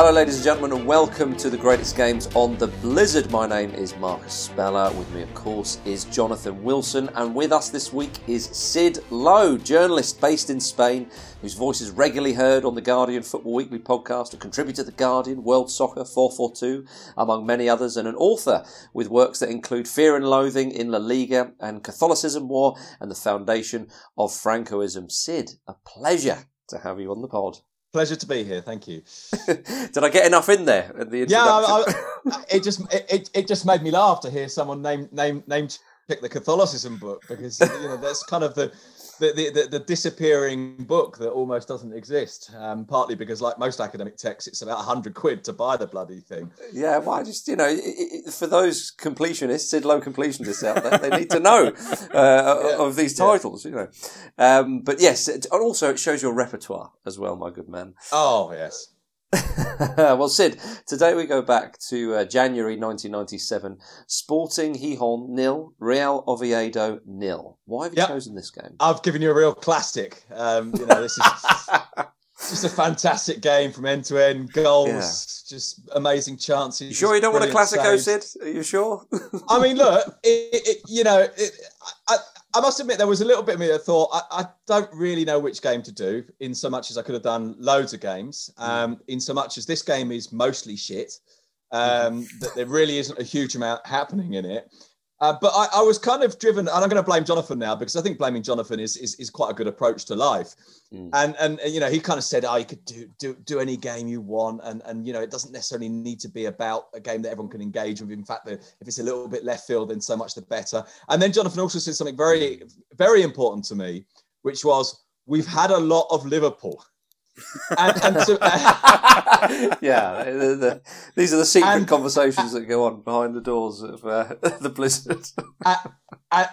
Hello, ladies and gentlemen, and welcome to the greatest games on the Blizzard. My name is Marcus Speller. With me, of course, is Jonathan Wilson, and with us this week is Sid Lowe, journalist based in Spain, whose voice is regularly heard on the Guardian Football Weekly podcast, a contributor to the Guardian, World Soccer 442, among many others, and an author with works that include Fear and Loathing in La Liga and Catholicism War and the Foundation of Francoism. Sid, a pleasure to have you on the pod. Pleasure to be here. Thank you. Did I get enough in there at the Yeah, I, I, it just it, it just made me laugh to hear someone name name name pick the Catholicism book because you know that's kind of the the, the, the, disappearing book that almost doesn't exist. Um, partly because, like most academic texts, it's about hundred quid to buy the bloody thing. Yeah, well, I just you know, it, it, for those completionists, Sid Lowe completionists out there, they need to know uh, yeah. of these titles, yeah. you know. Um, but yes, it, also it shows your repertoire as well, my good man. Oh yes. well, Sid, today we go back to uh, January 1997. Sporting Gijón nil, Real Oviedo nil. Why have you yep. chosen this game? I've given you a real classic. Um, you know, this is just a fantastic game from end to end. Goals, yeah. just amazing chances. You sure you don't want a Classico, Sid? Are you sure? I mean, look, it, it, you know, it, I, must admit there was a little bit of me that thought I, I, don't really know which game to do. In so much as I could have done loads of games, mm. um, in so much as this game is mostly shit, um, that there really isn't a huge amount happening in it. Uh, but I, I, was kind of driven, and I'm going to blame Jonathan now because I think blaming Jonathan is is, is quite a good approach to life. Mm. And and you know he kind of said, "Oh, you could do do do any game you want, and and you know it doesn't necessarily need to be about a game that everyone can engage with. In fact, the, if it's a little bit left field, then so much the better." And then Jonathan also said something very very important to me, which was, "We've had a lot of Liverpool." And, and so, uh, yeah, the, the, these are the secret and, conversations that go on behind the doors of uh, the Blizzard. and,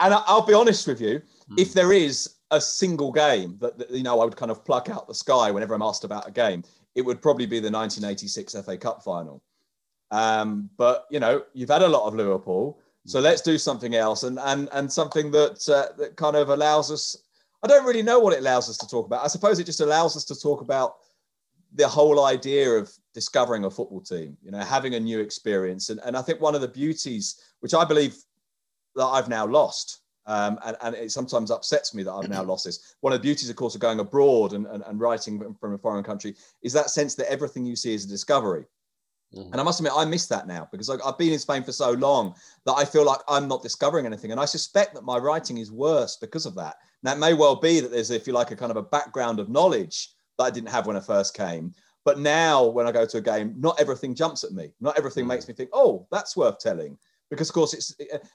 and I'll be honest with you, mm. if there is a single game that, that, you know I would kind of pluck out the sky whenever I'm asked about a game, it would probably be the 1986 FA Cup final. Um, but you know, you've had a lot of Liverpool, so hmm. let's do something else, and and and something that uh, that kind of allows us I don't really know what it allows us to talk about. I suppose it just allows us to talk about the whole idea of discovering a football team, you know, having a new experience. And, and I think one of the beauties, which I believe that I've now lost, um, and, and, it sometimes upsets me that I've now lost this. One of the beauties, of course, of going abroad and, and, and writing from a foreign country is that sense that everything you see is a discovery. Mm-hmm. And I must admit, I miss that now because I've been in Spain for so long that I feel like I'm not discovering anything. And I suspect that my writing is worse because of that. Now, it may well be that there's, if you like, a kind of a background of knowledge that I didn't have when I first came. But now, when I go to a game, not everything jumps at me. Not everything mm-hmm. makes me think, oh, that's worth telling because of course it's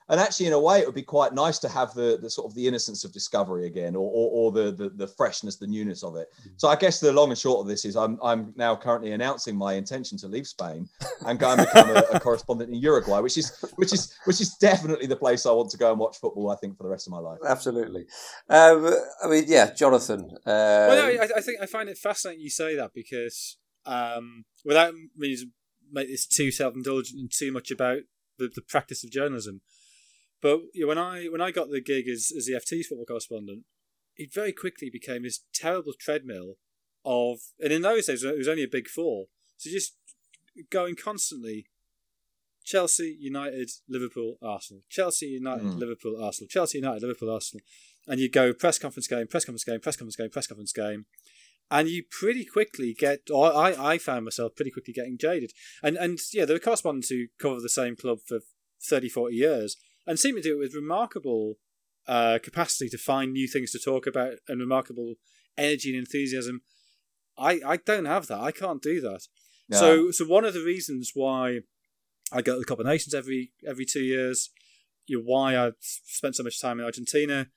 and actually in a way it would be quite nice to have the, the sort of the innocence of discovery again or, or, or the, the, the freshness the newness of it. Mm. so i guess the long and short of this is i'm, I'm now currently announcing my intention to leave spain and go and become a, a correspondent in uruguay which is which is which is definitely the place i want to go and watch football i think for the rest of my life. Absolutely. Um, i mean yeah jonathan uh... well no, I, I, think i find it fascinating you say that because um, without meaning to make this too self-indulgent and too much about the, the practice of journalism. But you know, when I when I got the gig as, as the FT's football correspondent, it very quickly became this terrible treadmill of, and in those days it was only a big four, so just going constantly. Chelsea, United, Liverpool, Arsenal. Chelsea, United, mm. Liverpool, Arsenal. Chelsea, United, Liverpool, Arsenal. And you go press conference game, press conference game, press conference game, press conference game and you pretty quickly get or I, I found myself pretty quickly getting jaded. And and yeah there were correspondents who cover the same club for 30 40 years and seem to do it with remarkable uh, capacity to find new things to talk about and remarkable energy and enthusiasm. I i don't have that. I can't do that. No. so so one of the reasons why i go to the Cup of Nations every every two years you know, why i spent so much time in argentina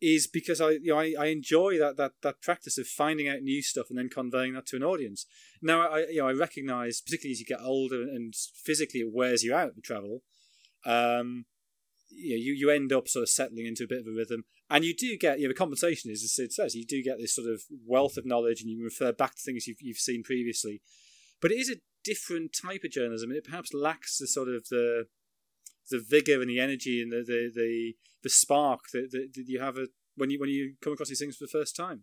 is because I you know I, I enjoy that, that that practice of finding out new stuff and then conveying that to an audience. Now I you know I recognise particularly as you get older and physically it wears you out the travel. Um, you, know, you you end up sort of settling into a bit of a rhythm, and you do get you know the compensation is as Sid says you do get this sort of wealth of knowledge, and you refer back to things you've you've seen previously, but it is a different type of journalism. And it perhaps lacks the sort of the the vigor and the energy and the the the, the spark that, that, that you have a, when you when you come across these things for the first time.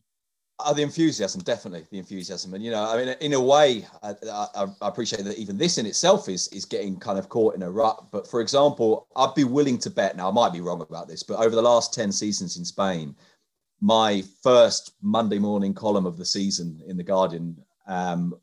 Uh, the enthusiasm, definitely the enthusiasm, and you know, I mean, in a way, I, I, I, appreciate that even this in itself is is getting kind of caught in a rut. But for example, I'd be willing to bet. Now, I might be wrong about this, but over the last ten seasons in Spain, my first Monday morning column of the season in the Guardian, um,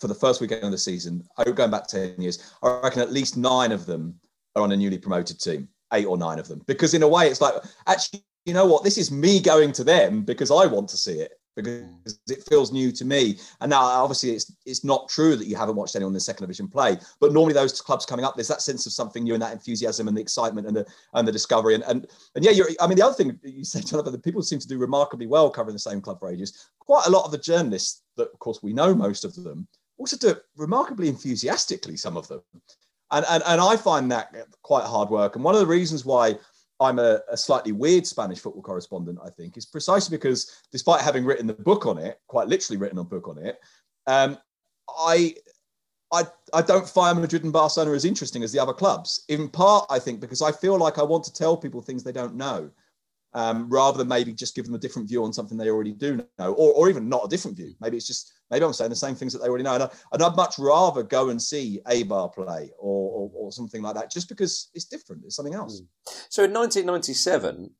for the first weekend of the season, going back ten years, I reckon at least nine of them are on a newly promoted team, eight or nine of them, because in a way, it's like actually you know what, this is me going to them because I want to see it because it feels new to me. And now, obviously, it's it's not true that you haven't watched anyone in the second division play, but normally those clubs coming up, there's that sense of something new and that enthusiasm and the excitement and the and the discovery. And and, and yeah, you're, I mean, the other thing you say, Jonathan, that people seem to do remarkably well covering the same club for ages. Quite a lot of the journalists that, of course, we know most of them also do it remarkably enthusiastically. Some of them. And, and, and I find that quite hard work. And one of the reasons why I'm a, a, slightly weird Spanish football correspondent, I think, is precisely because despite having written the book on it, quite literally written a book on it, um, I, I, I don't find Madrid and Barcelona as interesting as the other clubs. In part, I think, because I feel like I want to tell people things they don't know um, rather than maybe just give them a different view on something they already do know, or, or even not a different view. Maybe it's just maybe I'm saying the same things that they already know. And, I, and I'd much rather go and see a bar play or, or, or, something like that, just because it's different. It's something else. Hmm. So in 1997,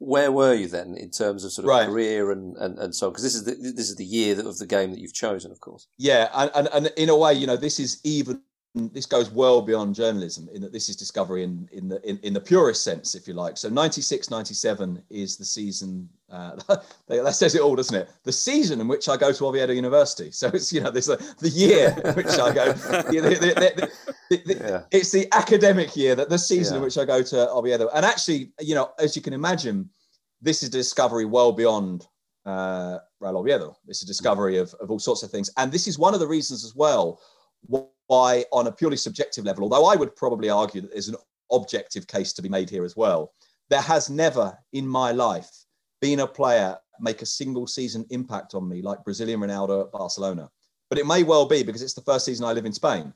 where were you then in terms of sort of right. career and, and, and so on? Because this is the, this is the year of the game that you've chosen, of course. Yeah, and, and, and in a way, you know, this is even this goes well beyond journalism in that this is discovery in, in the in, in the purest sense if you like so 96 97 is the season uh, that says it all doesn't it the season in which i go to oviedo university so it's you know there's a the year in which i go the, the, the, yeah. it's the academic year that the season yeah. in which i go to oviedo and actually you know as you can imagine this is discovery well beyond uh, Real Oviedo. It's a discovery of, of all sorts of things. And this is one of the reasons as well why, on a purely subjective level, although I would probably argue that there's an objective case to be made here as well, there has never in my life been a player make a single season impact on me like Brazilian Ronaldo at Barcelona. But it may well be because it's the first season I live in Spain.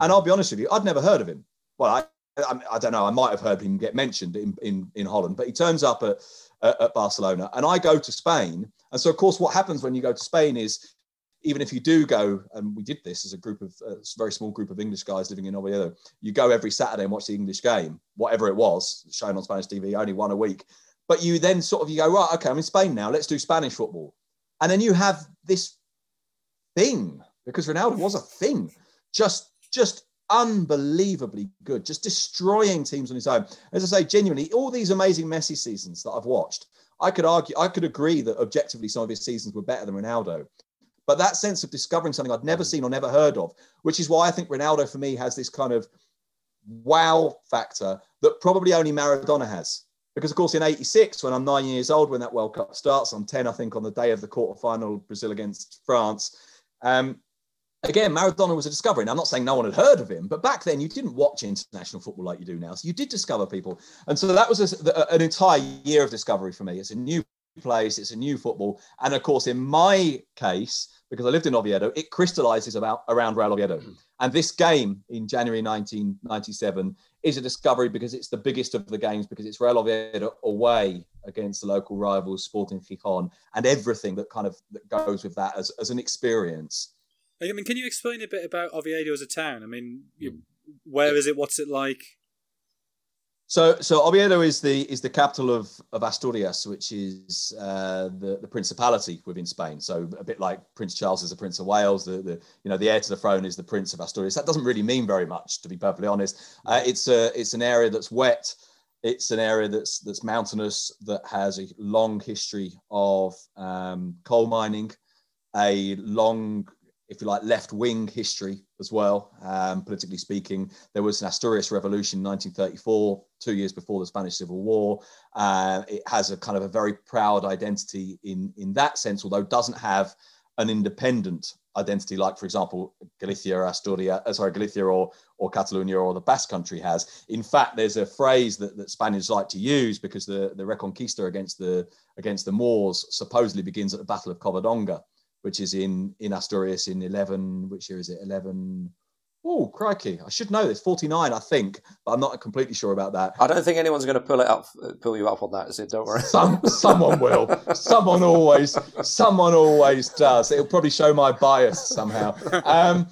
And I'll be honest with you, I'd never heard of him. Well, I, I, I don't know. I might have heard him get mentioned in, in, in Holland, but he turns up at, at Barcelona and I go to Spain. And so, of course, what happens when you go to Spain is even if you do go, and we did this as a group of a very small group of English guys living in Oviedo, you go every Saturday and watch the English game, whatever it was, shown on Spanish TV, only one a week. But you then sort of you go right, okay, I'm in Spain now. Let's do Spanish football, and then you have this thing because Ronaldo was a thing, just just unbelievably good, just destroying teams on his own. As I say, genuinely, all these amazing Messi seasons that I've watched, I could argue, I could agree that objectively some of his seasons were better than Ronaldo. But that sense of discovering something I'd never mm. seen or never heard of, which is why I think Ronaldo for me has this kind of wow factor that probably only Maradona has. Because of course, in '86, when I'm nine years old, when that World Cup starts, I'm 10, I think, on the day of the quarterfinal, Brazil against France. Um, again, Maradona was a discovery. And I'm not saying no one had heard of him, but back then you didn't watch international football like you do now. So you did discover people. And so that was a, an entire year of discovery for me. It's a new place, it's a new football. And of course, in my case, because I lived in Oviedo, it crystallizes about around Real Oviedo. Mm. And this game in January 1997 is a discovery because it's the biggest of the games because it's Real Oviedo away against the local rivals Sporting Gijón and everything that kind of that goes with that as, as an experience. I mean, can you explain a bit about Oviedo as a town? I mean, you, where is it? What's it like? So, so Oviedo is the is the capital of, of Asturias, which is uh, the the principality within Spain. So, a bit like Prince Charles is the Prince of Wales. The, the you know the heir to the throne is the Prince of Asturias. That doesn't really mean very much, to be perfectly honest. Uh, it's a it's an area that's wet. It's an area that's that's mountainous that has a long history of um, coal mining, a long if you like, left wing history as well, um, politically speaking. There was an Asturias Revolution in 1934, two years before the Spanish Civil War. Uh, it has a kind of a very proud identity in, in that sense, although doesn't have an independent identity, like, for example, Galicia or Asturias, uh, sorry, Galicia or, or Catalonia or the Basque country has. In fact, there's a phrase that, that Spaniards like to use because the, the Reconquista against the, against the Moors supposedly begins at the Battle of Covadonga which is in in Asturias in 11 which year is it 11 Oh, crikey! I should know this. Forty-nine, I think, but I'm not completely sure about that. I don't think anyone's going to pull it up, pull you up on that. Is it? Don't worry. Some, someone will. someone always, someone always does. It'll probably show my bias somehow. Um,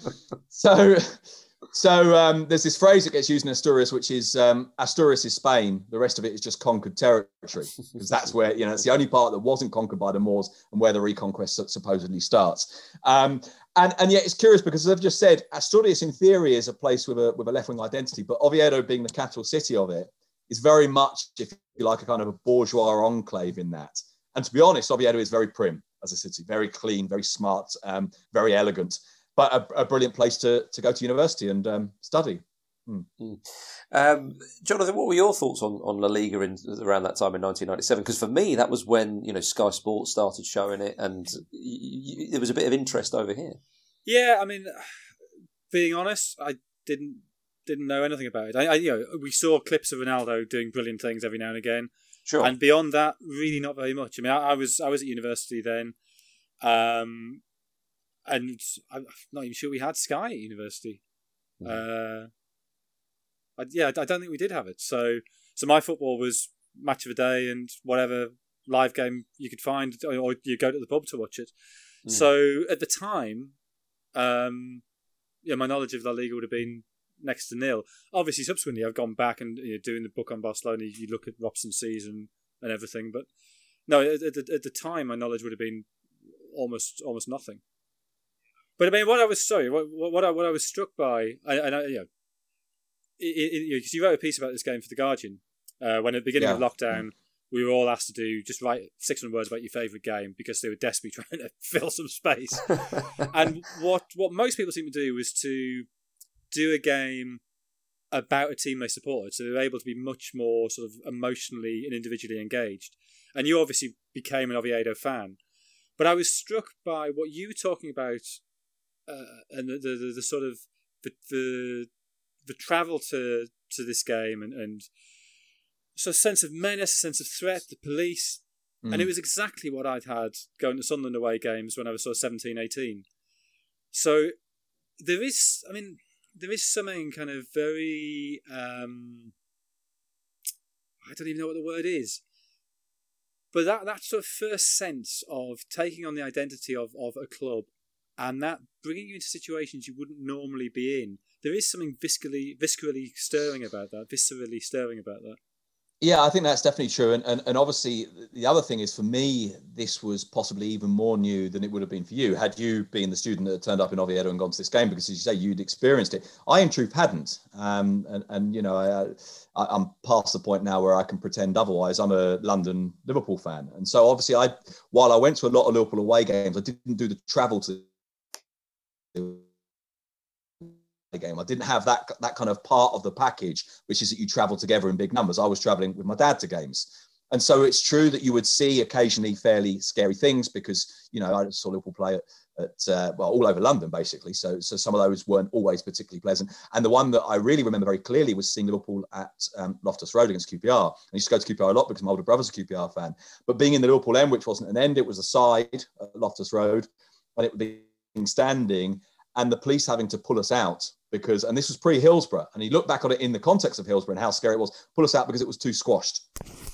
so, so um, there's this phrase that gets used in Asturias, which is um, Asturias is Spain. The rest of it is just conquered territory, because that's where you know it's the only part that wasn't conquered by the Moors and where the reconquest supposedly starts. Um, and and yet it's curious because as I've just said, Asturias in theory is a place with a with a left wing identity, but Oviedo being the capital city of it is very much, if you like, a kind of a bourgeois enclave in that. And to be honest, Oviedo is very prim as a city, very clean, very smart, um, very elegant, but a, a, brilliant place to to go to university and um, study. Hmm. hmm. Um, Jonathan, what were your thoughts on, on La Liga in, around that time in 1997? Because for me, that was when you know Sky Sports started showing it, and y- y- there was a bit of interest over here. Yeah, I mean, being honest, I didn't didn't know anything about it. I, I, you know, we saw clips of Ronaldo doing brilliant things every now and again. Sure. And beyond that, really not very much. I mean, I, I was I was at university then, um, and I'm not even sure we had Sky at university. Mm. Uh, I, yeah, I don't think we did have it. So, so my football was match of the day and whatever live game you could find, or you go to the pub to watch it. Mm. So at the time, um, yeah, my knowledge of La Liga would have been next to nil. Obviously, subsequently, I've gone back and you know, doing the book on Barcelona. You look at Robson's season and everything, but no, at, at, at the time, my knowledge would have been almost almost nothing. But I mean, what I was sorry, what what I, what I was struck by, and I, you know, because you wrote a piece about this game for the Guardian uh, when at the beginning yeah. of lockdown we were all asked to do just write 600 words about your favourite game because they were desperately trying to fill some space. and what what most people seem to do was to do a game about a team they supported, so they were able to be much more sort of emotionally and individually engaged. And you obviously became an Oviedo fan, but I was struck by what you were talking about, uh, and the, the, the, sort of the, the the travel to to this game and and so a sense of menace, a sense of threat, the police, mm. and it mm. was exactly what I'd had going to Sunderland away games when I was sort of 17, 18. So there is, I mean, there is something kind of very, um, I don't even know what the word is, but that that sort of first sense of taking on the identity of of a club and that bringing you into situations you wouldn't normally be in there is something viscerally, viscerally stirring about that. Viscerally stirring about that. Yeah, I think that's definitely true. And, and and obviously, the other thing is for me, this was possibly even more new than it would have been for you had you been the student that turned up in Oviedo and gone to this game because, as you say, you'd experienced it. I, in truth, hadn't. Um, and and you know, I, I, I'm past the point now where I can pretend otherwise. I'm a London Liverpool fan, and so obviously, I while I went to a lot of Liverpool away games, I didn't do the travel to game. I didn't have that that kind of part of the package, which is that you travel together in big numbers. I was traveling with my dad to games. And so it's true that you would see occasionally fairly scary things because, you know, I saw Liverpool play at, at uh, well, all over London, basically. So, so some of those weren't always particularly pleasant. And the one that I really remember very clearly was seeing Liverpool at um, Loftus Road against QPR. And I used to go to QPR a lot because my older brother's a QPR fan. But being in the Liverpool end, which wasn't an end, it was a side at Loftus Road, and it would be standing and the police having to pull us out because, and this was pre Hillsborough, and he looked back on it in the context of Hillsborough and how scary it was, pull us out because it was too squashed.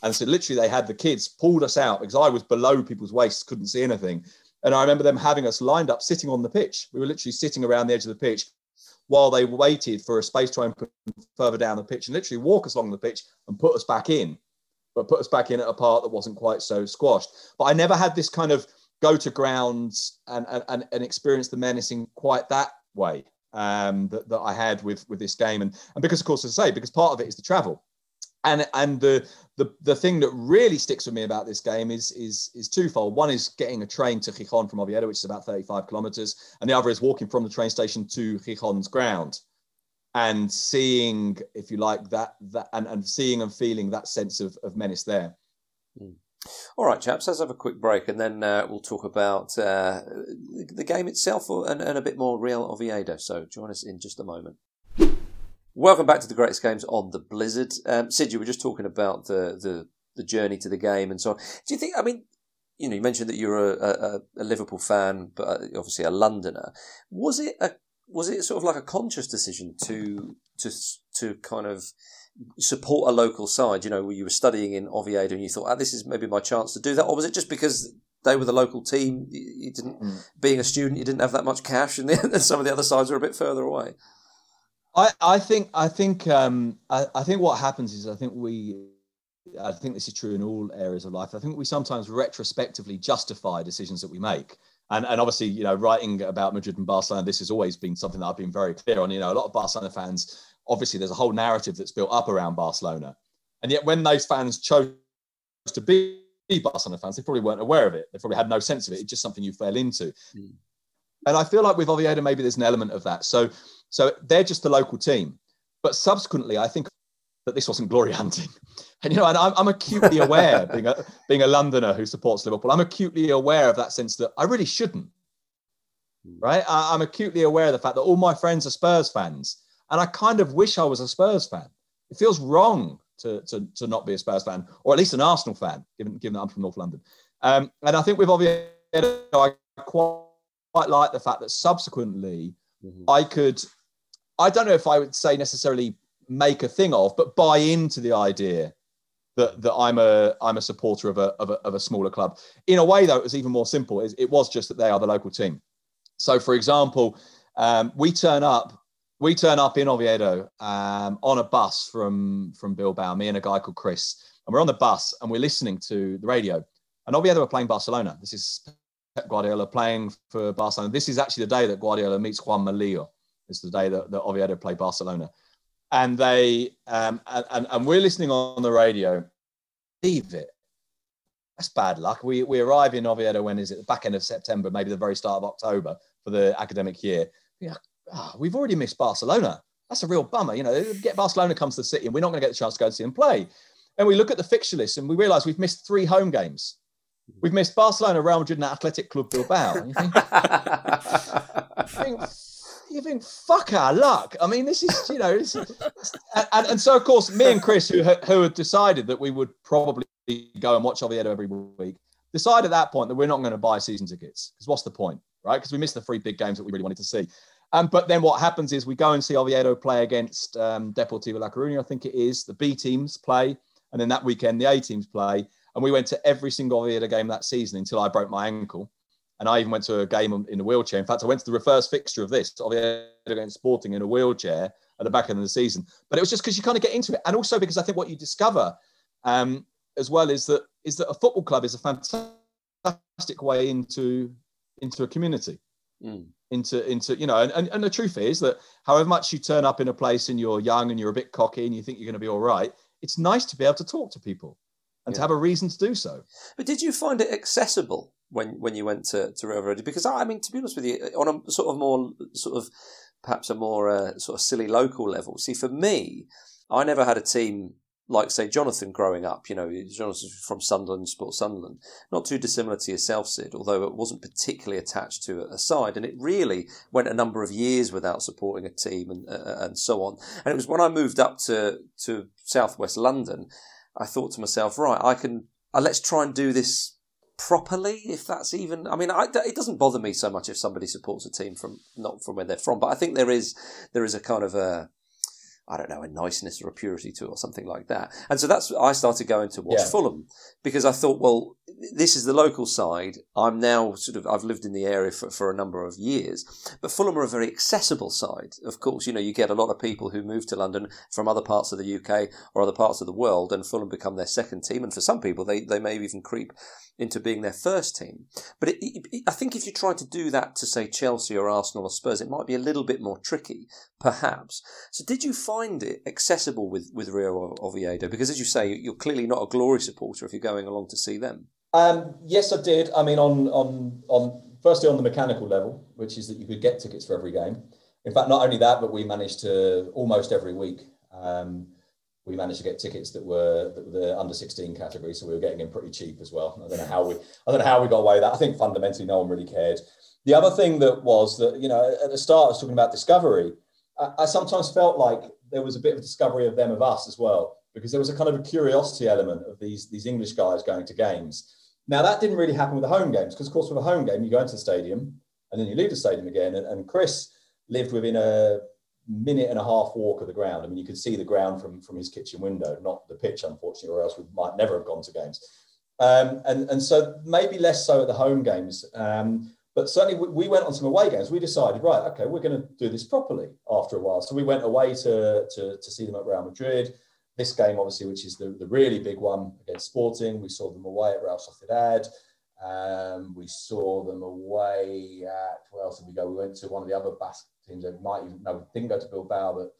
And so literally they had the kids pulled us out because I was below people's waists, couldn't see anything. And I remember them having us lined up sitting on the pitch. We were literally sitting around the edge of the pitch while they waited for a space to open further down the pitch and literally walk us along the pitch and put us back in, but put us back in at a part that wasn't quite so squashed. But I never had this kind of go to grounds and, and, and experience the menacing quite that way um, that, that I had with, with this game. And, and because, of course, as I say, because part of it is the travel. And, and the, the the thing that really sticks with me about this game is is is twofold. One is getting a train to Gijón from Oviedo, which is about 35 kilometers, and the other is walking from the train station to Gijón's ground and seeing, if you like, that that and, and seeing and feeling that sense of, of menace there. Mm. All right, chaps, let's have a quick break and then uh, we'll talk about uh, the game itself and, and, a bit more Real Oviedo. So join us in just a moment. Welcome back to the greatest games on the Blizzard. Um, Sid, you were just talking about the, the, the journey to the game and so on. Do you think, I mean, you know, you mentioned that you're a, a, a Liverpool fan, but uh, obviously a Londoner. Was it a was it sort of like a conscious decision to to to kind of support a local side? You know, you were studying in Oviedo and you thought, "Ah, this is maybe my chance to do that," or was it just because they were the local team? You didn't, mm. being a student, you didn't have that much cash, and, the, some of the other sides were a bit further away. I, I think I think um, I, I think what happens is I think we I think this is true in all areas of life. I think we sometimes retrospectively justify decisions that we make. And, and obviously, you know, writing about Madrid and Barcelona, this has always been something that I've been very clear on. You know, a lot of Barcelona fans, obviously, there's a whole narrative that's built up around Barcelona. And yet, when those fans chose to be Barcelona fans, they probably weren't aware of it. They probably had no sense of it. It's just something you fell into. Mm. And I feel like with Oviedo, maybe there's an element of that. So, so they're just the local team. But subsequently, I think that this wasn't glory hunting. And you know, and I'm, I'm acutely aware, being a being a Londoner who supports Liverpool, I'm acutely aware of that sense that I really shouldn't. Hmm. Right? I, I'm acutely aware of the fact that all my friends are Spurs fans, and I kind of wish I was a Spurs fan. It feels wrong to, to, to not be a Spurs fan, or at least an Arsenal fan, given given that I'm from North London. Um, and I think with Oviedo, I quite, quite like the fact that subsequently mm-hmm. I could, I don't know if I would say necessarily make a thing of, but buy into the idea that, that I'm a I'm a supporter of a, of a of a smaller club. In a way, though, it was even more simple. It was just that they are the local team. So, for example, um, we turn up we turn up in Oviedo um, on a bus from from Bilbao. Me and a guy called Chris, and we're on the bus and we're listening to the radio. And Oviedo are playing Barcelona. This is Pep Guardiola playing for Barcelona. This is actually the day that Guardiola meets Juanma Lillo. It's the day that, that Oviedo play Barcelona and they um, and, and we're listening on the radio. Leave it. That's bad luck. We we arrive in Oviedo when is it the back end of September, maybe the very start of October for the academic year. Yeah, oh, we've already missed Barcelona. That's a real bummer. You know, get Barcelona comes to the city, and we're not going to get the chance to go and see them play. And we look at the fixture list, and we realise we've missed three home games. We've missed Barcelona, Real Madrid, and Athletic Club Bilbao. You think, you think you think, fuck our luck. I mean, this is, you know, is, and, and so of course, me and Chris, who who had decided that we would probably go and watch Oviedo every week, decided at that point that we're not going to buy season tickets because what's the point, right? Because we missed the three big games that we really wanted to see. Um, but then what happens is we go and see Oviedo play against um, Deportivo La Coruña, I think it is. The B teams play, and then that weekend the A teams play. And we went to every single Oviedo game that season until I broke my ankle. And I even went to a game in a wheelchair. In fact, I went to the reverse fixture of this, Oviedo against Sporting in a wheelchair at the back end of the season. But it was just because you kind of get into it, and also because I think what you discover um, as well is that is that a football club is a fantastic way into into a community. Mm. Into into you know, and, and, and the truth is that however much you turn up in a place and you're young and you're a bit cocky and you think you're going to be all right, it's nice to be able to talk to people and yeah. to have a reason to do so. But did you find it accessible when when you went to to Real Madrid? Because I mean, to be honest with you, on a sort of more sort of perhaps a more uh, sort of silly local level. See, for me, I never had a team like say Jonathan growing up. You know, Jonathan from Sunderland, Sport Sunderland, not too dissimilar to yourself, Sid. Although it wasn't particularly attached to a side, and it really went a number of years without supporting a team and uh, and so on. And it was when I moved up to to Southwest London, I thought to myself, right, I can. Uh, let's try and do this properly, if that's even. I mean, I, it doesn't bother me so much if somebody supports a team from not from where they're from, but I think there is there is a kind of a I don't know, a niceness or a purity to it or something like that. And so that's, I started going to watch yeah. Fulham because I thought, well, this is the local side. I'm now sort of, I've lived in the area for, for a number of years, but Fulham are a very accessible side. Of course, you know, you get a lot of people who move to London from other parts of the UK or other parts of the world and Fulham become their second team. And for some people, they, they may even creep into being their first team. But it, it, I think if you try to do that to say Chelsea or Arsenal or Spurs, it might be a little bit more tricky, perhaps. So did you find it accessible with, with Real Oviedo? Because as you say, you're clearly not a glory supporter if you're going along to see them. Um, yes, I did. I mean, on on on firstly on the mechanical level, which is that you could get tickets for every game. In fact, not only that, but we managed to almost every week. Um, we managed to get tickets that were, the under 16 category, so we were getting them pretty cheap as well. I don't know how we I don't know how we got away with that. I think fundamentally no one really cared. The other thing that was that you know at the start I was talking about discovery. I sometimes felt like there was a bit of a discovery of them of us as well because there was a kind of a curiosity element of these these English guys going to games. Now that didn't really happen with the home games because of course with a home game you go into the stadium and then you leave the stadium again. And, and Chris lived within a minute and a half walk of the ground. I mean, you could see the ground from from his kitchen window, not the pitch, unfortunately, or else we might never have gone to games. Um, and and so maybe less so at the home games. Um, but certainly we, we went on some away games. We decided, right, okay, we're going to do this properly after a while. So we went away to, to, to see them at Real Madrid. This game, obviously, which is the, the really big one against Sporting, we saw them away at Real Sociedad. Um, we saw them away at where else did we go? We went to one of the other Basque teams. That might even no, we didn't go to Bilbao, but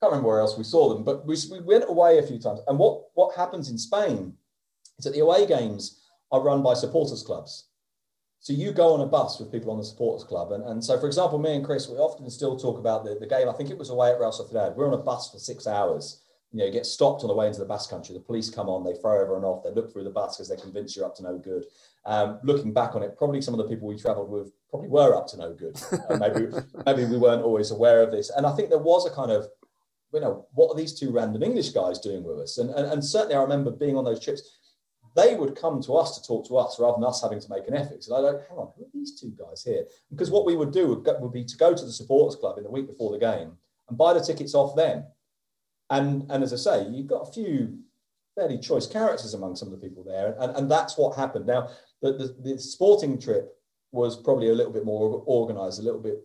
can't remember where else we saw them. But we, we went away a few times. And what what happens in Spain is that the away games are run by supporters clubs. So you go on a bus with people on the supporters club. And, and so, for example, me and Chris, we often still talk about the, the game. I think it was away at Real Sociedad. We're on a bus for six hours. You know, you get stopped on the way into the Basque country. The police come on, they throw everyone off. They look through the bus because they're convinced you're up to no good. Um, looking back on it, probably some of the people we travelled with probably were up to no good. Uh, maybe, maybe we weren't always aware of this. And I think there was a kind of, you know, what are these two random English guys doing with us? And, and, and certainly I remember being on those trips they would come to us to talk to us rather than us having to make an effort. So I like, hang on, who are these two guys here? Because what we would do would, would be to go to the supporters club in the week before the game and buy the tickets off them. And, and as I say, you've got a few fairly choice characters among some of the people there. And, and that's what happened. Now, the, the, the sporting trip was probably a little bit more organized, a little bit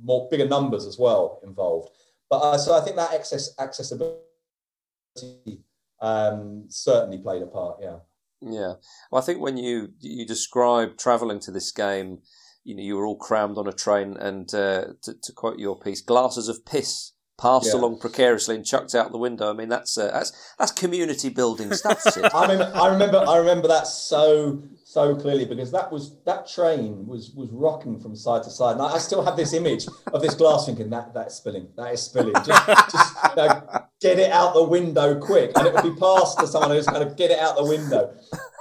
more bigger numbers as well involved. But uh, so I think that access accessibility um, certainly played a part. Yeah. Yeah, well, I think when you you describe travelling to this game, you know, you were all crammed on a train, and uh, to, to, quote your piece, glasses of piss passed yeah. along precariously and chucked out the window. I mean, that's uh, that's that's community building stuff. I mean, I remember I remember that so so clearly because that was that train was was rocking from side to side, and I, I still have this image of this glass thinking that that's spilling, that is spilling. Just, just you know, get it out the window quick, and it would be passed to someone who's kind of get it out the window.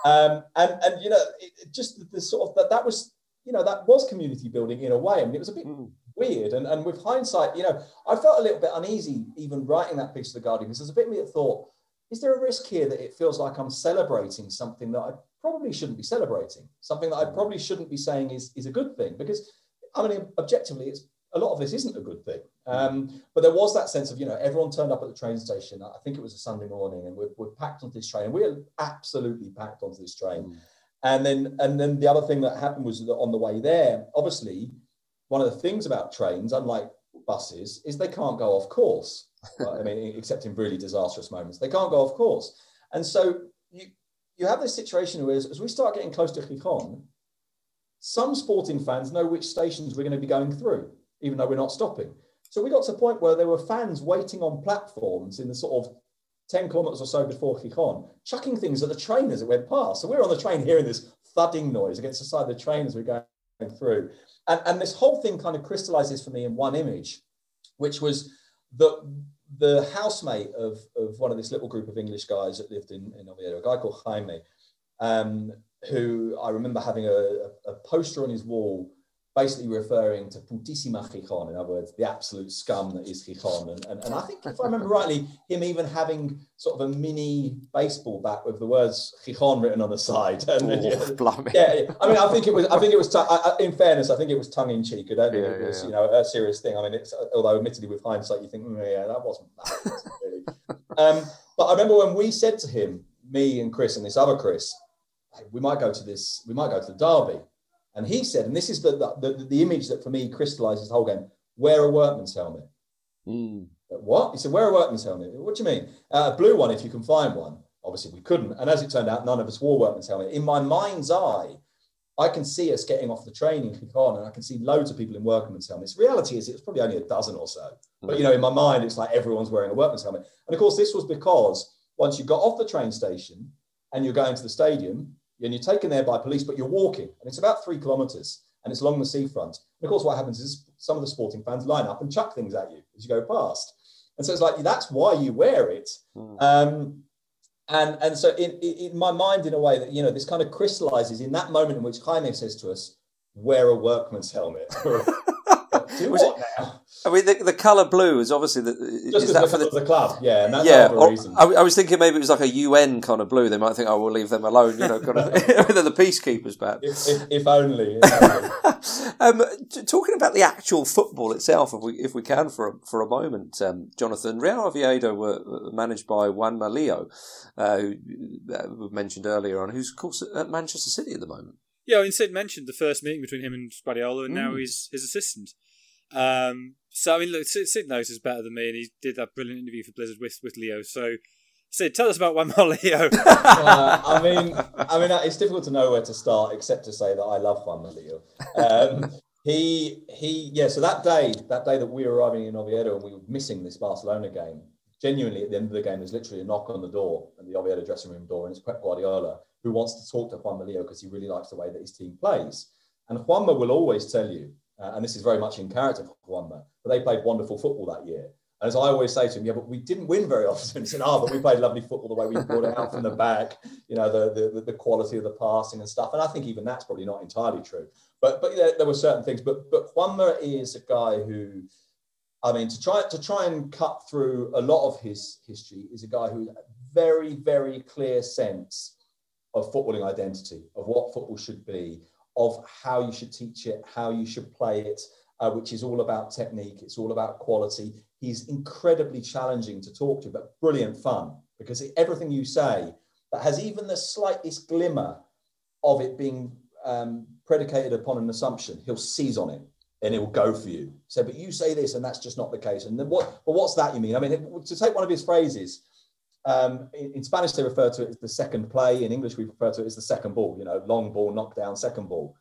Um, and and you know, it, just the sort of that that was you know that was community building in a way. I mean, it was a bit mm. Weird, and and with hindsight, you know, I felt a little bit uneasy even writing that piece of the Guardian because there's a bit of me that thought. Is there a risk here that it feels like I'm celebrating something that I probably shouldn't be celebrating, something that I probably shouldn't be saying is, is a good thing. Because, I mean, objectively, it's a lot of this isn't a good thing. Um, but there was that sense of, you know, everyone turned up at the train station. I think it was a Sunday morning, and we're, we're packed onto this train. And we're absolutely packed onto this train. Mm. And then, and then the other thing that happened was that on the way there, obviously, one of the things about trains, unlike buses, is they can't go off course. I mean, except in really disastrous moments, they can't go off course. And so you, you have this situation where as we start getting close to Gijón, some sporting fans know which stations we're going to be going through, even though we're not stopping. So we got to a point where there were fans waiting on platforms in the sort of 10 kilometers or so before Gijón, chucking things at the train as it went past. So we are on the train hearing this thudding noise against the side of the train as we're going through. And, and this whole thing kind of crystallizes for me in one image, which was that the housemate of, of one of this little group of English guys that lived in, in Oviedo, a guy called Jaime, um, who I remember having a, a, poster on his wall basically referring to putísima Gijón, in other words, the absolute scum that is Gijón. And, and, and I think, if I remember rightly, him even having sort of a mini baseball bat with the words Gijón written on the side. And, oh, yeah, yeah, I mean, I think it was, I think it was, t- I, in fairness, I think it was tongue in cheek. I don't think yeah, it was, yeah, you know, a serious thing. I mean, it's, although admittedly with hindsight, you think, mm, yeah, that wasn't, that really. Um, but I remember when we said to him, me and Chris and this other Chris, hey, we might go to this, we might go to the Derby. And he said, and this is the, the, the image that for me crystallizes the whole game wear a workman's helmet. Mm. What? He said, wear a workman's helmet. What do you mean? Uh, a blue one, if you can find one. Obviously, we couldn't. And as it turned out, none of us wore workman's helmet. In my mind's eye, I can see us getting off the train in Gijón and I can see loads of people in workman's helmets. Reality is, it was probably only a dozen or so. Mm. But, you know, in my mind, it's like everyone's wearing a workman's helmet. And of course, this was because once you got off the train station and you're going to the stadium, and you're taken there by police, but you're walking, and it's about three kilometers, and it's along the seafront. And of course, what happens is some of the sporting fans line up and chuck things at you as you go past. And so it's like that's why you wear it. Mm. Um, and and so in, in my mind, in a way that you know, this kind of crystallizes in that moment in which Jaime says to us, "Wear a workman's helmet." Do what now? I mean, the, the colour blue is obviously the. Just is that for the, the, club, yeah, and that's yeah. the reason. I, I, was thinking maybe it was like a UN kind of blue. They might think, "Oh, we'll leave them alone." You know, kind of, they're the peacekeepers, perhaps. If, if, if only. If only. um, talking about the actual football itself, if we if we can for a, for a moment, um, Jonathan, Real Oviedo were managed by Juanma Lillo, uh, who uh, we mentioned earlier on, who's of course at Manchester City at the moment. Yeah, I mean, Sid mentioned the first meeting between him and Guardiola, and mm. now he's his assistant. Um, so I mean, look, Sid, Sid knows is better than me, and he did that brilliant interview for Blizzard with with Lillo. So Sid, tell us about one more Lillo. uh, I mean, I mean, it's difficult to know where to start, except to say that I love Juan Lillo. Um, he, he, yeah. So that day, that day that we were arriving in Oviedo and we were missing this Barcelona game. Genuinely, at the end of the game, there's literally a knock on the door, and the Oviedo dressing room door, and it's Pep Guardiola who wants to talk to Juanma Lillo because he really likes the way that his team plays. And Juanma will always tell you, uh, and this is very much in character for Juanma, but they played wonderful football that year. And as I always say to him, yeah, but we didn't win very often. He said, ah, but we played lovely football the way we brought it out from the back, you know, the, the, the quality of the passing and stuff. And I think even that's probably not entirely true. But but there, there were certain things. But but Juanma is a guy who, I mean, to try to try and cut through a lot of his history is a guy who has a very, very clear sense of footballing identity, of what football should be, of how you should teach it, how you should play it, uh, which is all about technique, it's all about quality. He's incredibly challenging to talk to, but brilliant fun because everything you say that has even the slightest glimmer of it being um, predicated upon an assumption, he'll seize on it and it will go for you. So, but you say this, and that's just not the case. And then what? But what's that you mean? I mean, to take one of his phrases, um, in, in, Spanish they refer to it as the second play. In English we refer to it as the second ball. You know, long ball, knockdown, second ball.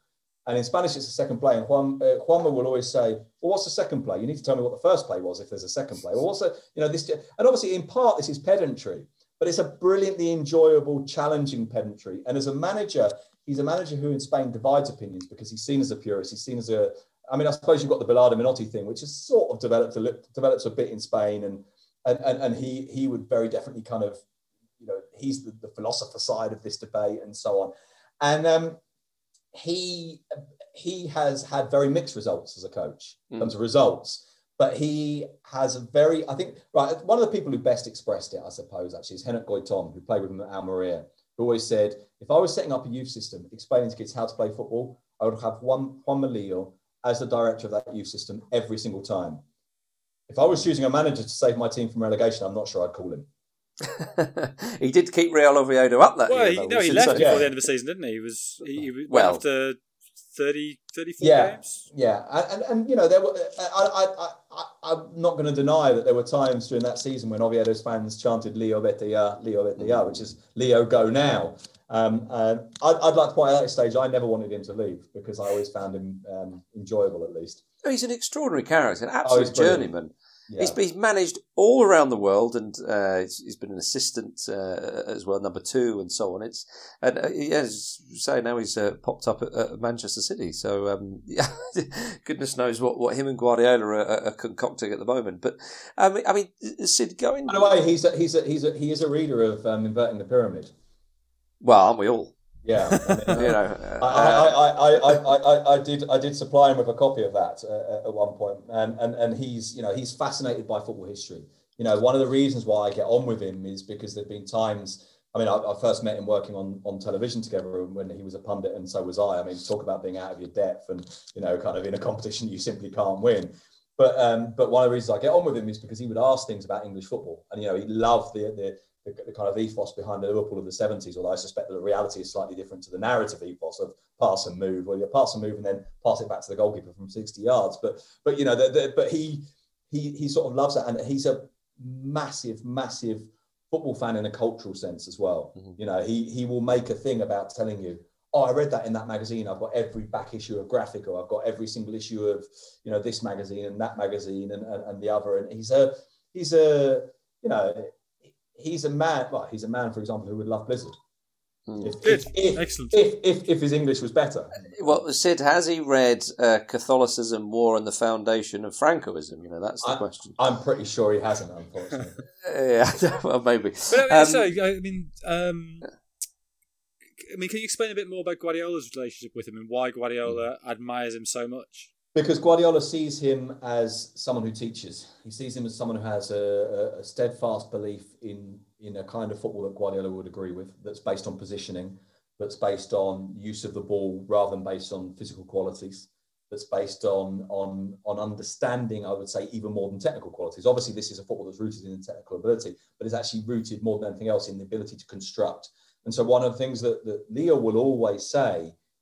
And in Spanish, it's the second play. And Juan, uh, Juanma will always say, well, what's the second play? You need to tell me what the first play was if there's a second play. Well, what's you know, this, and obviously in part, this is pedantry, but it's a brilliantly enjoyable, challenging pedantry. And as a manager, he's a manager who in Spain divides opinions because he's seen as a purist. He's seen as a, I mean, I suppose you've got the Bilardo Menotti thing, which has sort of developed a, develops a bit in Spain. And, and, and, and he, he would very definitely kind of, you know, he's the, the philosopher side of this debate and so on. And, um, he he has had very mixed results as a coach in terms of results, but he has a very I think right one of the people who best expressed it I suppose actually is Henok Goitom who played with him at Almeria who always said if I was setting up a youth system explaining to kids how to play football I would have one Juanma Lillo as the director of that youth system every single time. If I was choosing a manager to save my team from relegation, I'm not sure I'd call him. he did keep Real Oviedo up that well, year. Well, no, he left before yeah. the end of the season, didn't he? He was he, he well after 30, 34 yeah, games. Yeah, and, and, and you know there were. I I I I'm not going to deny that there were times during that season when Oviedo's fans chanted "Lillo vete ya, Lillo vete ya," which is "Lillo go now." Um, and I'd, I'd, like to point out at this stage, I never wanted him to leave because I always found him um, enjoyable, at least. Oh, he's an extraordinary character, an oh, absolute oh, journeyman. Yeah. He's, he's managed all around the world, and uh, he's, he's been an assistant uh, as well, number two, and so on. It's and uh, yeah, as you say now he's uh, popped up at, at, Manchester City. So um, yeah, goodness knows what, what him and Guardiola are, are concocting at the moment. But um, I mean, Sid, going. By the way, he's a, he's a, he's a, he is a reader of um, inverting the pyramid. Well, aren't we all? Yeah, I mean, you know, uh, I, I, I, I, I, did I did supply him with a copy of that uh, at one point, and, and and he's you know he's fascinated by football history. You know, one of the reasons why I get on with him is because there've been times. I mean, I, I first met him working on on television together when he was a pundit, and so was I. I mean, talk about being out of your depth, and you know, kind of in a competition you simply can't win. But um, but one of the reasons I get on with him is because he would ask things about English football, and you know, he loved the the the, the, kind of ethos behind the Liverpool of the 70s, although I suspect that the reality is slightly different to the narrative ethos of pass and move, where you pass and move and then pass it back to the goalkeeper from 60 yards. But but you know, the, the, but he he he sort of loves that, and he's a massive, massive football fan in a cultural sense as well. Mm-hmm. You know, he he will make a thing about telling you, oh, I read that in that magazine. I've got every back issue of Graphic, or I've got every single issue of you know this magazine and that magazine and, and, and the other. And he's a he's a you know he's a man. Well, he's a man, for example, who would love Blizzard. Mm. If, if, if, Excellent. If, if, if, his English was better. Well, Sid, has he read uh, Catholicism, War, and the Foundation of Francoism? You know, that's the I, question. I'm pretty sure he hasn't, unfortunately. yeah, well, maybe. But, um, so, I mean, um, I mean, can you explain a bit more about Guardiola's relationship with him and why Guardiola mm. admires him so much? Because Guardiola sees him as someone who teaches. He sees him as someone who has a, a, steadfast belief in in a kind of football that Guardiola would agree with. That's based on positioning. That's based on use of the ball rather than based on physical qualities. that's based on on on understanding i would say even more than technical qualities obviously this is a football that's rooted in technical ability but it's actually rooted more than anything else in the ability to construct and so one of the things that, that Lillo will always say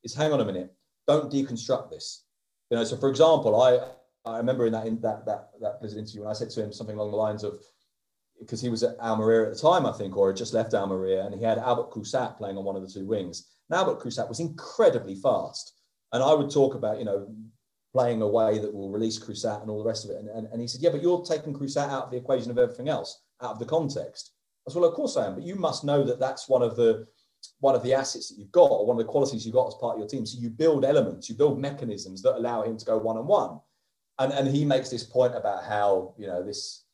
is hang on a minute don't deconstruct this you know so for example i i remember in that in that that that visit interview when i said to him something along the lines of because he was at Almeria at the time, I think, or had just left Almeria, and he had Albert Crusat playing on one of the two wings. And Albert Crusat was incredibly fast. And I would talk about, you know, playing a way that will release Crusat and all the rest of it. And, and, and he said, Yeah, but you're taking Crusat out of the equation of everything else, out of the context. I said, Well, of course I am, but you must know that that's one of the one of the assets that you've got or one of the qualities you've got as part of your team. So you build elements, you build mechanisms that allow him to go one on one. And and he makes this point about how, you know, this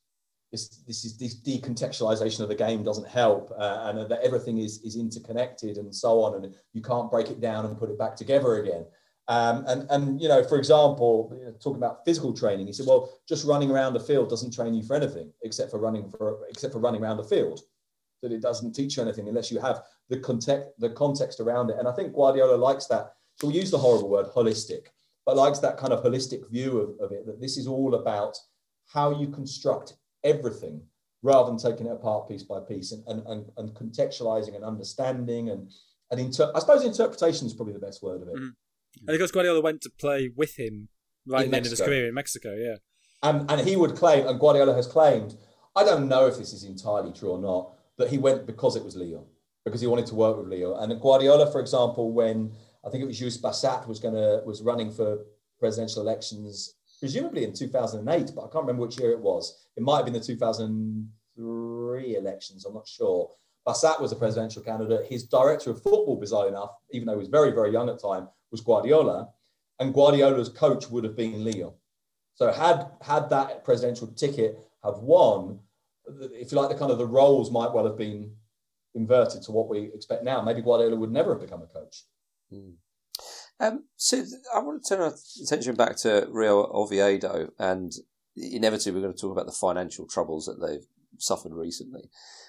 this this is this decontextualization of the game doesn't help uh, and that everything is is interconnected and so on and you can't break it down and put it back together again um, and and you know for example you know, talking about physical training he said well just running around the field doesn't train you for anything except for running for except for running around the field that it doesn't teach you anything unless you have the context the context around it and i think guardiola likes that so we'll use the horrible word holistic but likes that kind of holistic view of, of it that this is all about how you construct everything rather than taking it apart piece by piece and, and, and, and contextualizing and understanding and, and inter- I suppose interpretation is probably the best word of it. Mm. And because Guardiola went to play with him right in the end of his career in Mexico, yeah. And, and he would claim, and Guardiola has claimed, I don't know if this is entirely true or not, that he went because it was Lillo, because he wanted to work with Lillo. And Guardiola, for example, when I think it was Lluís Bassat was going to was running for presidential elections presumably in 2008, but I can't remember which year it was. It might have been the 2003 elections, I'm not sure. Bassat was a presidential candidate. His director of football, bizarre enough, even though he was very, very young at the time, was Guardiola. And Guardiola's coach would have been Lillo. So had had that presidential ticket have won, if you like, the kind of the roles might well have been inverted to what we expect now. Maybe Guardiola would never have become a coach. Mm. Um, so I want to turn our attention back to Real Oviedo, and inevitably we're going to talk about the financial troubles that they've suffered recently.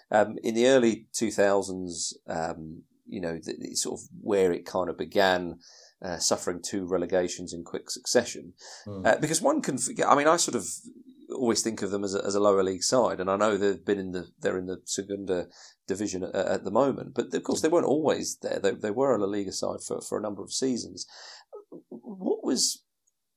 Um, in the early 2000s, um, you know, the, the, sort of where it kind of began. Uh, suffering two relegations in quick succession, mm. uh, because one can forget. I mean, I sort of always think of them as a, as a lower league side, and I know they've been in the they're in the Segunda division at, at the moment, but of course they weren't always there. They, they were a La Liga side for, for a number of seasons. What was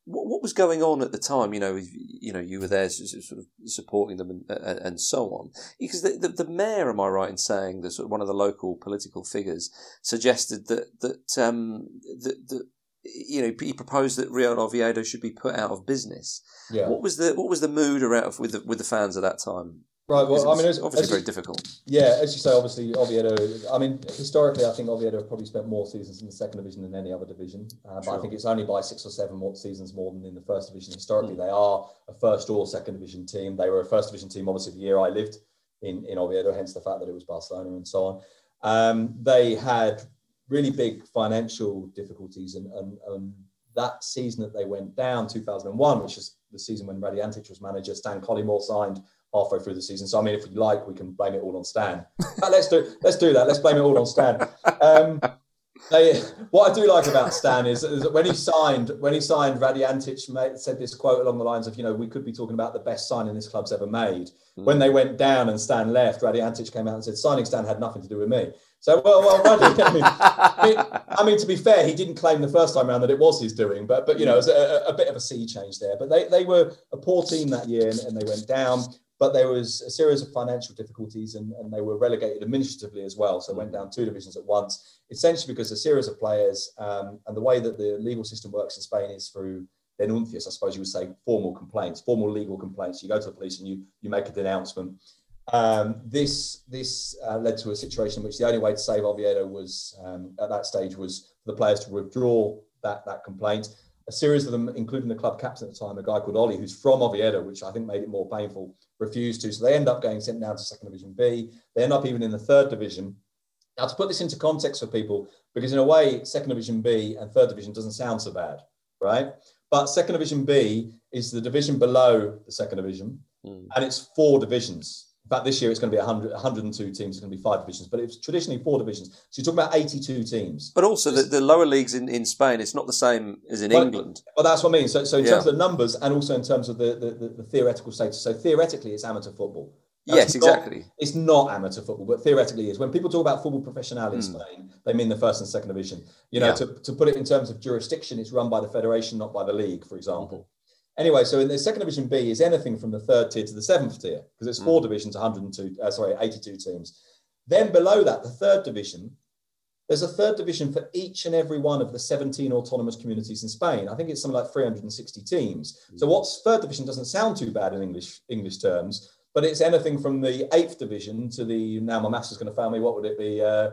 what, what was going on at the time? You know, you know, you were there sort of supporting them and, and so on. Because the, the, the, mayor, am I right in saying, the sort of one of the local political figures suggested that that um, that, that you know, he proposed that Real Oviedo should be put out of business. Yeah. What was the what was the mood around with the, with the fans at that time? Right. Well, I mean, it's obviously very you, difficult. Yeah, as you say, obviously Oviedo. I mean, historically, I think Oviedo have probably spent more seasons in the second division than any other division. Uh, but I think it's only by six or seven more seasons more than in the first division. Historically, mm. they are a first or second division team. They were a first division team, obviously, the year I lived in in Oviedo. Hence the fact that it was Barcelona and so on. Um, they had really big financial difficulties. And, and, and, that season that they went down, 2001, which is the season when Radomir Antić was manager, Stan Collymore signed halfway through the season. So I mean, if you like, we can blame it all on Stan. let's do let's do that. Let's blame it all on Stan. Um, they, what I do like about Stan is, is, that when he signed when he signed Radomir Antić said this quote along the lines of you know we could be talking about the best signing this club's ever made. Mm. When they went down and Stan left, Radomir Antić came out and said signing Stan had nothing to do with me. So, well, well, I, mean, I mean, to be fair, he didn't claim the first time around that it was his doing, but, but you know, it was a, a bit of a sea change there. But they, they were a poor team that year and, and, they went down. But there was a series of financial difficulties and, and they were relegated administratively as well. So went down two divisions at once, essentially because a series of players um, and the way that the legal system works in Spain is through denuncias, I suppose you would say formal complaints, formal legal complaints. You go to the police and you, you make a denouncement. Um, this this uh, led to a situation in which the only way to save Oviedo was um, at that stage was for the players to withdraw that that complaint. A series of them, including the club captain at the time, a guy called Oli, who's from Oviedo, which I think made it more painful, refused to. So they end up going sent down to Second Division B. They end up even in the Third Division. Now, to put this into context for people, because in a way, Second Division B and Third Division doesn't sound so bad, right? But Second Division B is the division below the Second Division, mm. and it's four divisions In fact, this year it's going to be 100, 102 teams. It's going to be five divisions, but it's traditionally four divisions. So you're talking about 82 teams. But also the, the lower leagues in, in Spain, it's not the same as in Well, England. Well, that's what I mean. So, so in Yeah. terms of the numbers and also in terms of the, the, the, the theoretical status. So theoretically, it's amateur football. Now, yes, it's not- exactly. It's not amateur football, but theoretically it is. When people talk about football professional in Hmm. Spain, they mean the first and second division. You know, Yeah. to, to put it in terms of jurisdiction, it's run by the federation, not by the league, for example. Anyway, so in the second division B is anything from the third tier to the seventh tier because it's four Mm. divisions, 102, uh, sorry, 82 teams. Then below that, the third division, there's a third division for each and every one of the 17 autonomous communities in Spain. I think it's something like 360 teams. So what's third division doesn't sound too bad in English English terms, but it's anything from the eighth division to the now my master's going to fail me. What would it be? Uh,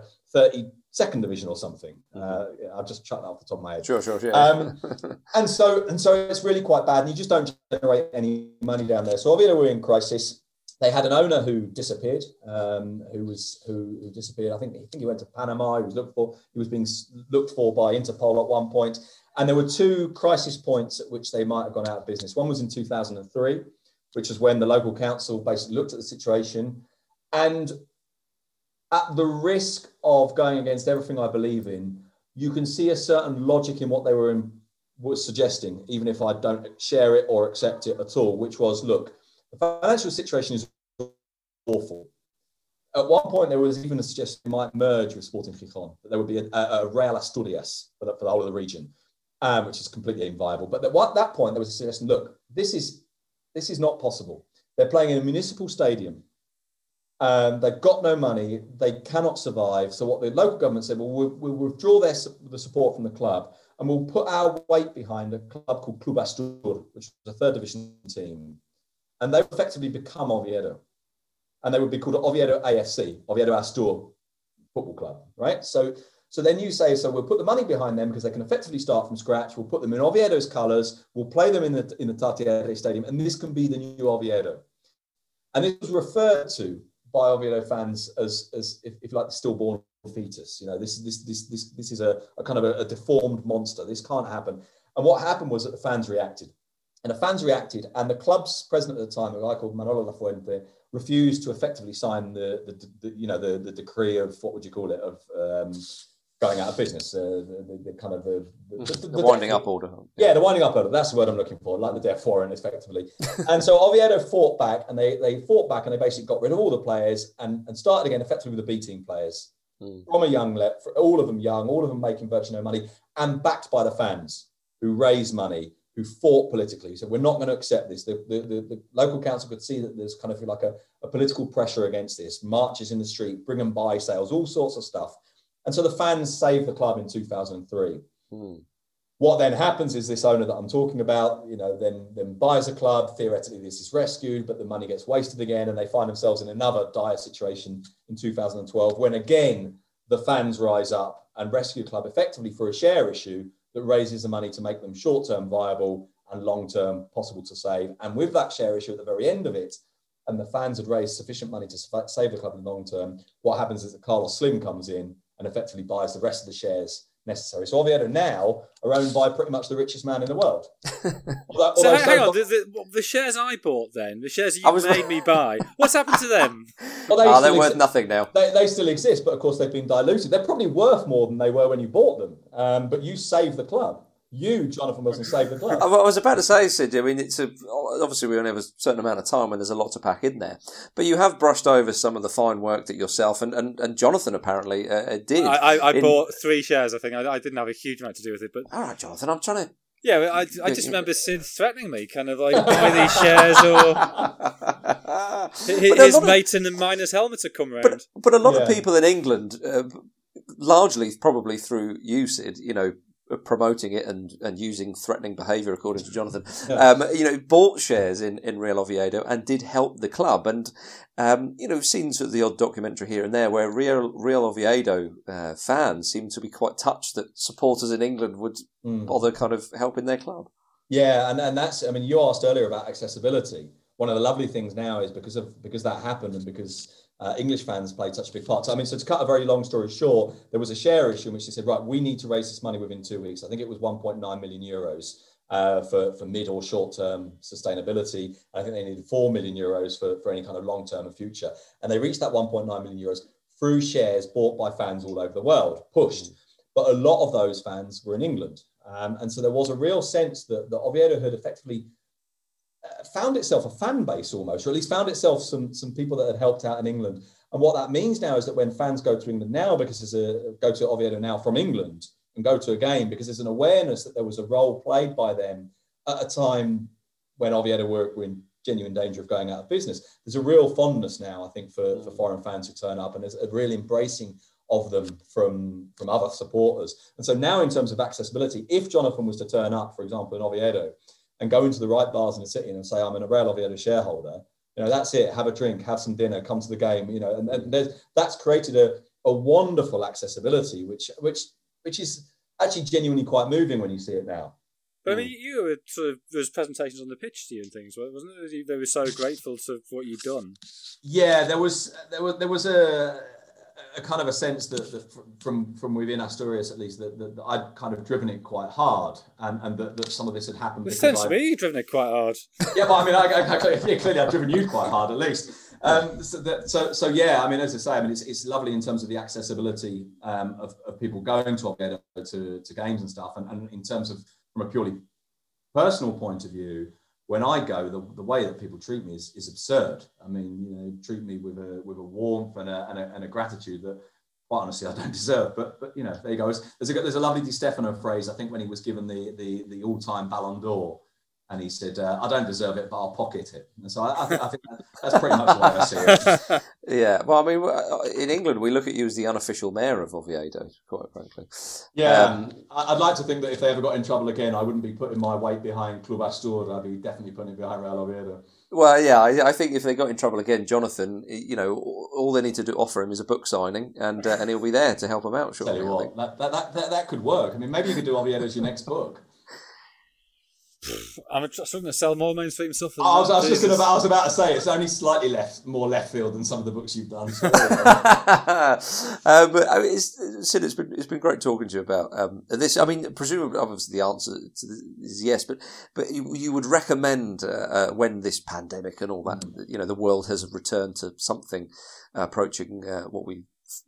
32nd division or something. Uh, I'll just chuck that off the top of my head. Sure, sure, sure. Um, and so and so it's really quite bad, and you just don't generate any money down there. So Oviedo were in crisis. They had an owner who disappeared, um, who was who, who disappeared. I think I think he went to Panama. He was looked for. He was being looked for by Interpol at one point. point, and there were two crisis points at which they might have gone out of business. One was in 2003, which was when the local council basically looked at the situation, and at the risk of going against everything I believe in, you can see a certain logic in what they were in, was suggesting, even if I don't share it or accept it at all, which was look, the financial situation is awful. At one point, there was even a suggestion might merge with Sporting Gijón, that there would be a, a, a Real Asturias for the, for the whole of the region, um, which is completely inviable. But at that point, there was a suggestion look, this is, this is not possible. They're playing in a municipal stadium. Um, they've got no money. They cannot survive. So what the local government said, well, we'll, we'll withdraw their, the support from the club and we'll put our weight behind a club called Club Astur, which is a third division team. And they effectively become Oviedo. And they would be called Oviedo AFC, Oviedo Astur Football Club, right? So, so then you say, so we'll put the money behind them because they can effectively start from scratch. We'll put them in Oviedo's colours. We'll play them in the in the Tartiere Stadium, and this can be the new Oviedo. And it was referred to by Oviedo fans as, as if, if like, the stillborn fetus. You know, this this this this this is a, a kind of a, a deformed monster. This can't happen. And what happened was that the fans reacted, and the fans reacted, and the club's president at the time, a guy called Manolo Lafuente, refused to effectively sign the, the, the you know the, the decree of what would you call it of um, going out of business, uh, the, the, the kind of the, the, the winding up order. yeah, the winding up order. That's the word I'm looking for, like the death warrant, effectively. and so Oviedo fought back, and they they fought back, and they basically got rid of all the players and, and started again, effectively with the B team players Mm. from a young level, all of them young, all of them making virtually no money, and backed by the fans who raised money, who fought politically. So we're not going to accept this. The, the, the, the local council could see that there's kind of like a, a political pressure against this, marches in the street, bring and buy sales, all sorts of stuff. And so the fans saved the club in 2003 Hmm. what then happens is this owner that I'm talking about, you know, then then buys a club. Theoretically, this is rescued, but the money gets wasted again, and they find themselves in another dire situation in 2012 when again the fans rise up and rescue the club effectively for a share issue that raises the money to make them short-term viable and long-term possible to save. And with that share issue at the very end of it, and the fans had raised sufficient money to save the club in the long term, what happens is that Carlos Slim comes in and effectively buys the rest of the shares necessary. So Oviedo now are owned by pretty much the richest man in the world. Although- So although hang so- on, the, the, the shares I bought then, the shares you was- made me buy, what's happened to them? well, they Ah, they're worth exi- nothing now. They, they still exist, but of course they've been diluted. They're probably worth more than they were when you bought them. Um, but you saved the club. You, Jonathan Wilson, saved the club. I I was about to say, Sid. I mean, it's a, obviously we only have a certain amount of time when there's a lot to pack in there. But you have brushed over some of the fine work that yourself and, and, and Jonathan apparently uh, uh, did. I, I, I in- bought three shares, I think. I, I didn't have a huge amount to do with it, but All right, Jonathan. I'm trying to. yeah, I, I just remember Sid threatening me, kind of like buy these shares or his, a of- mate in the miners' helmet had come round. But but a lot of people in England, uh, largely probably through you, Sid, you know, promoting it and, and using threatening behaviour, according to Jonathan, um, you know, bought shares in, in Real Oviedo and did help the club. And, um, you know, we've seen sort of the odd documentary here and there where Real, Real Oviedo uh, fans seem to be quite touched that supporters in England would Mm. bother kind of helping their club. Yeah, and, and that's I mean, you asked earlier about accessibility. One of the lovely things now is because of because that happened and because uh, English fans played such a big part. So I mean, so to cut a very long story short, there was a share issue in which they said, right, we need to raise this money within two weeks. I think it was 1.9 million euros. uh, for, for mid or short term sustainability. I think they needed 4 million euros for, for any kind of long term and future. And they reached that 1.9 million euros through shares bought by fans all over the world, pushed. But a lot of those fans were in England. Um, and so there was a real sense that, that Oviedo had effectively found itself a fan base almost, or at least found itself some, some people that had helped out in England. And what that means now is that when fans go to England now, because there's a go to Oviedo now from England, and go to a game because there's an awareness that there was a role played by them at a time when Oviedo were, were in genuine danger of going out of business. There's a real fondness now, I think, for, for mm. foreign fans who turn up, and there's a real embracing of them from, from other supporters. And so now, in terms of accessibility, if Jonathan was to turn up, for example, in Oviedo, and go into the right bars in the city and say, I'm an Real Oviedo shareholder, you know, that's it. Have a drink, have some dinner, come to the game. You know, and, and that's created a, a wonderful accessibility, which which which is actually genuinely quite moving when you see it now. But I mean, mm. you were sort of there was presentations on the pitch to you and things, wasn't it? They were so grateful to what you'd done. Yeah, there was there was there was a, a kind of a sense that, that from from within Asturias at least that, that, that, I'd kind of driven it quite hard, and, and that, that some of this had happened. It sounds to me you've driven it quite hard. Yeah, but I mean, I, I, I, clearly I've driven you quite hard at least. Um, so, that, so, so, yeah, I mean, as I say, I mean, it's, it's lovely in terms of the accessibility um, of, of people going to Oviedo to, to games and stuff. And, and in terms of, from a purely personal point of view, when I go, the, the way that people treat me is, is absurd. I mean, you know, treat me with a, with a warmth and a, and a, and a gratitude that quite honestly I don't deserve. But but you know, there you go. There's a there's a lovely Di Stefano phrase. I think when he was given the the the all time Ballon d'Or, and he said, uh, "I don't deserve it, but I'll pocket it." And so I, I, think, I think that's pretty much the way I see it. Yeah, well, I mean, uh, in England, we look at you as the unofficial mayor of Oviedo, quite frankly. Yeah, um, I'd like to think that if they ever got in trouble again, I wouldn't be putting my weight behind Club Astur. I'd be definitely putting it behind Real Oviedo. Well, yeah, I, I, think if they got in trouble again, Jonathan, you know, all they need to do offer him is a book signing, and uh, and he'll be there to help him out. Surely, Tell you what, that, that, that, that could work. I mean, maybe you could do Oviedo as your next book. I'm struggling to sell more mainstream stuff. I was, I was just going to, I was about to say it's only slightly left, more left field than some of the books you've done. So, uh, but I mean, it's, Sid, it's been it's been great talking to you about um, this. I mean, presumably, obviously, the answer is yes, but but you, you would recommend uh, uh, when this pandemic and all that, mm. you know, the world has returned to something approaching uh, what we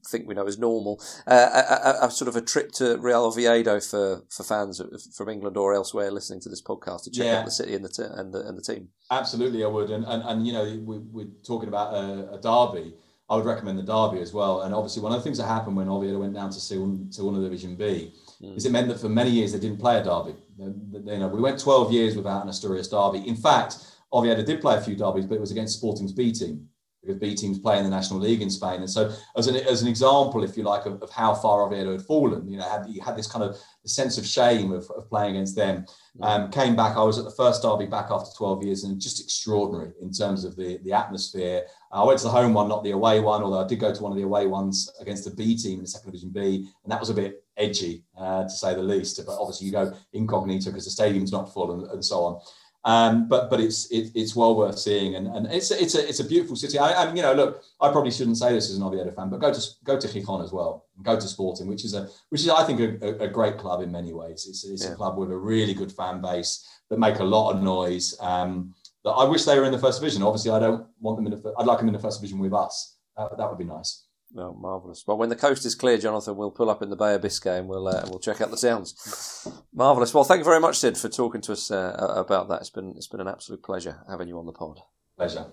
think we know as normal. Uh, a, a, a, sort of a trip to Real Oviedo for, for fans from England or elsewhere listening to this podcast to check yeah. out the city and the, t- and the and the team. Absolutely, I would. And and, and you know, we, we're talking about a, a derby. I would recommend the derby as well. And obviously, one of the things that happened when Oviedo went down to to one Segunda Division B mm. is it meant that for many years they didn't play a derby. You know, we went 12 years without an Asturias derby. In fact, Oviedo did play a few derbies, but it was against Sporting's B team because B teams play in the National League in Spain. And so, as an, as an example, if you like, of, of how far Oviedo had fallen, you know, had, you had this kind of sense of shame of, of playing against them. Um, came back, I was at the first derby back after 12 years, and just extraordinary in terms of the, the atmosphere. I went to the home one, not the away one, although I did go to one of the away ones against the B team in the second division B, and that was a bit edgy, uh, to say the least. But obviously, you go incognito because the stadium's not full and, and so on. Um, but but it's it, it's well worth seeing, and, and it's it's a it's a beautiful city. I, I mean, you know, look, I probably shouldn't say this as an Oviedo fan, but go to go to Gijón as well, go to Sporting, which is a which is I think a, a great club in many ways. It's, it's yeah. a club with a really good fan base that make a lot of noise. Um, that I wish they were in the first division. Obviously, I don't want them in the. I'd like them in the first division with us. That, that would be nice. No, marvelous. Well, when the coast is clear, Jonathan, we'll pull up in the Bay of Biscay and we'll uh, we'll check out the sounds. marvelous. Well, thank you very much, Sid, for talking to us uh, about that. It's been it's been an absolute pleasure having you on the pod. Pleasure.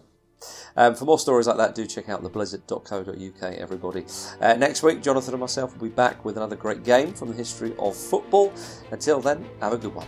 Um, for more stories like that, do check out theblizzard.co.uk, everybody. Uh, next week, Jonathan and myself will be back with another great game from the history of football. Until then, have a good one.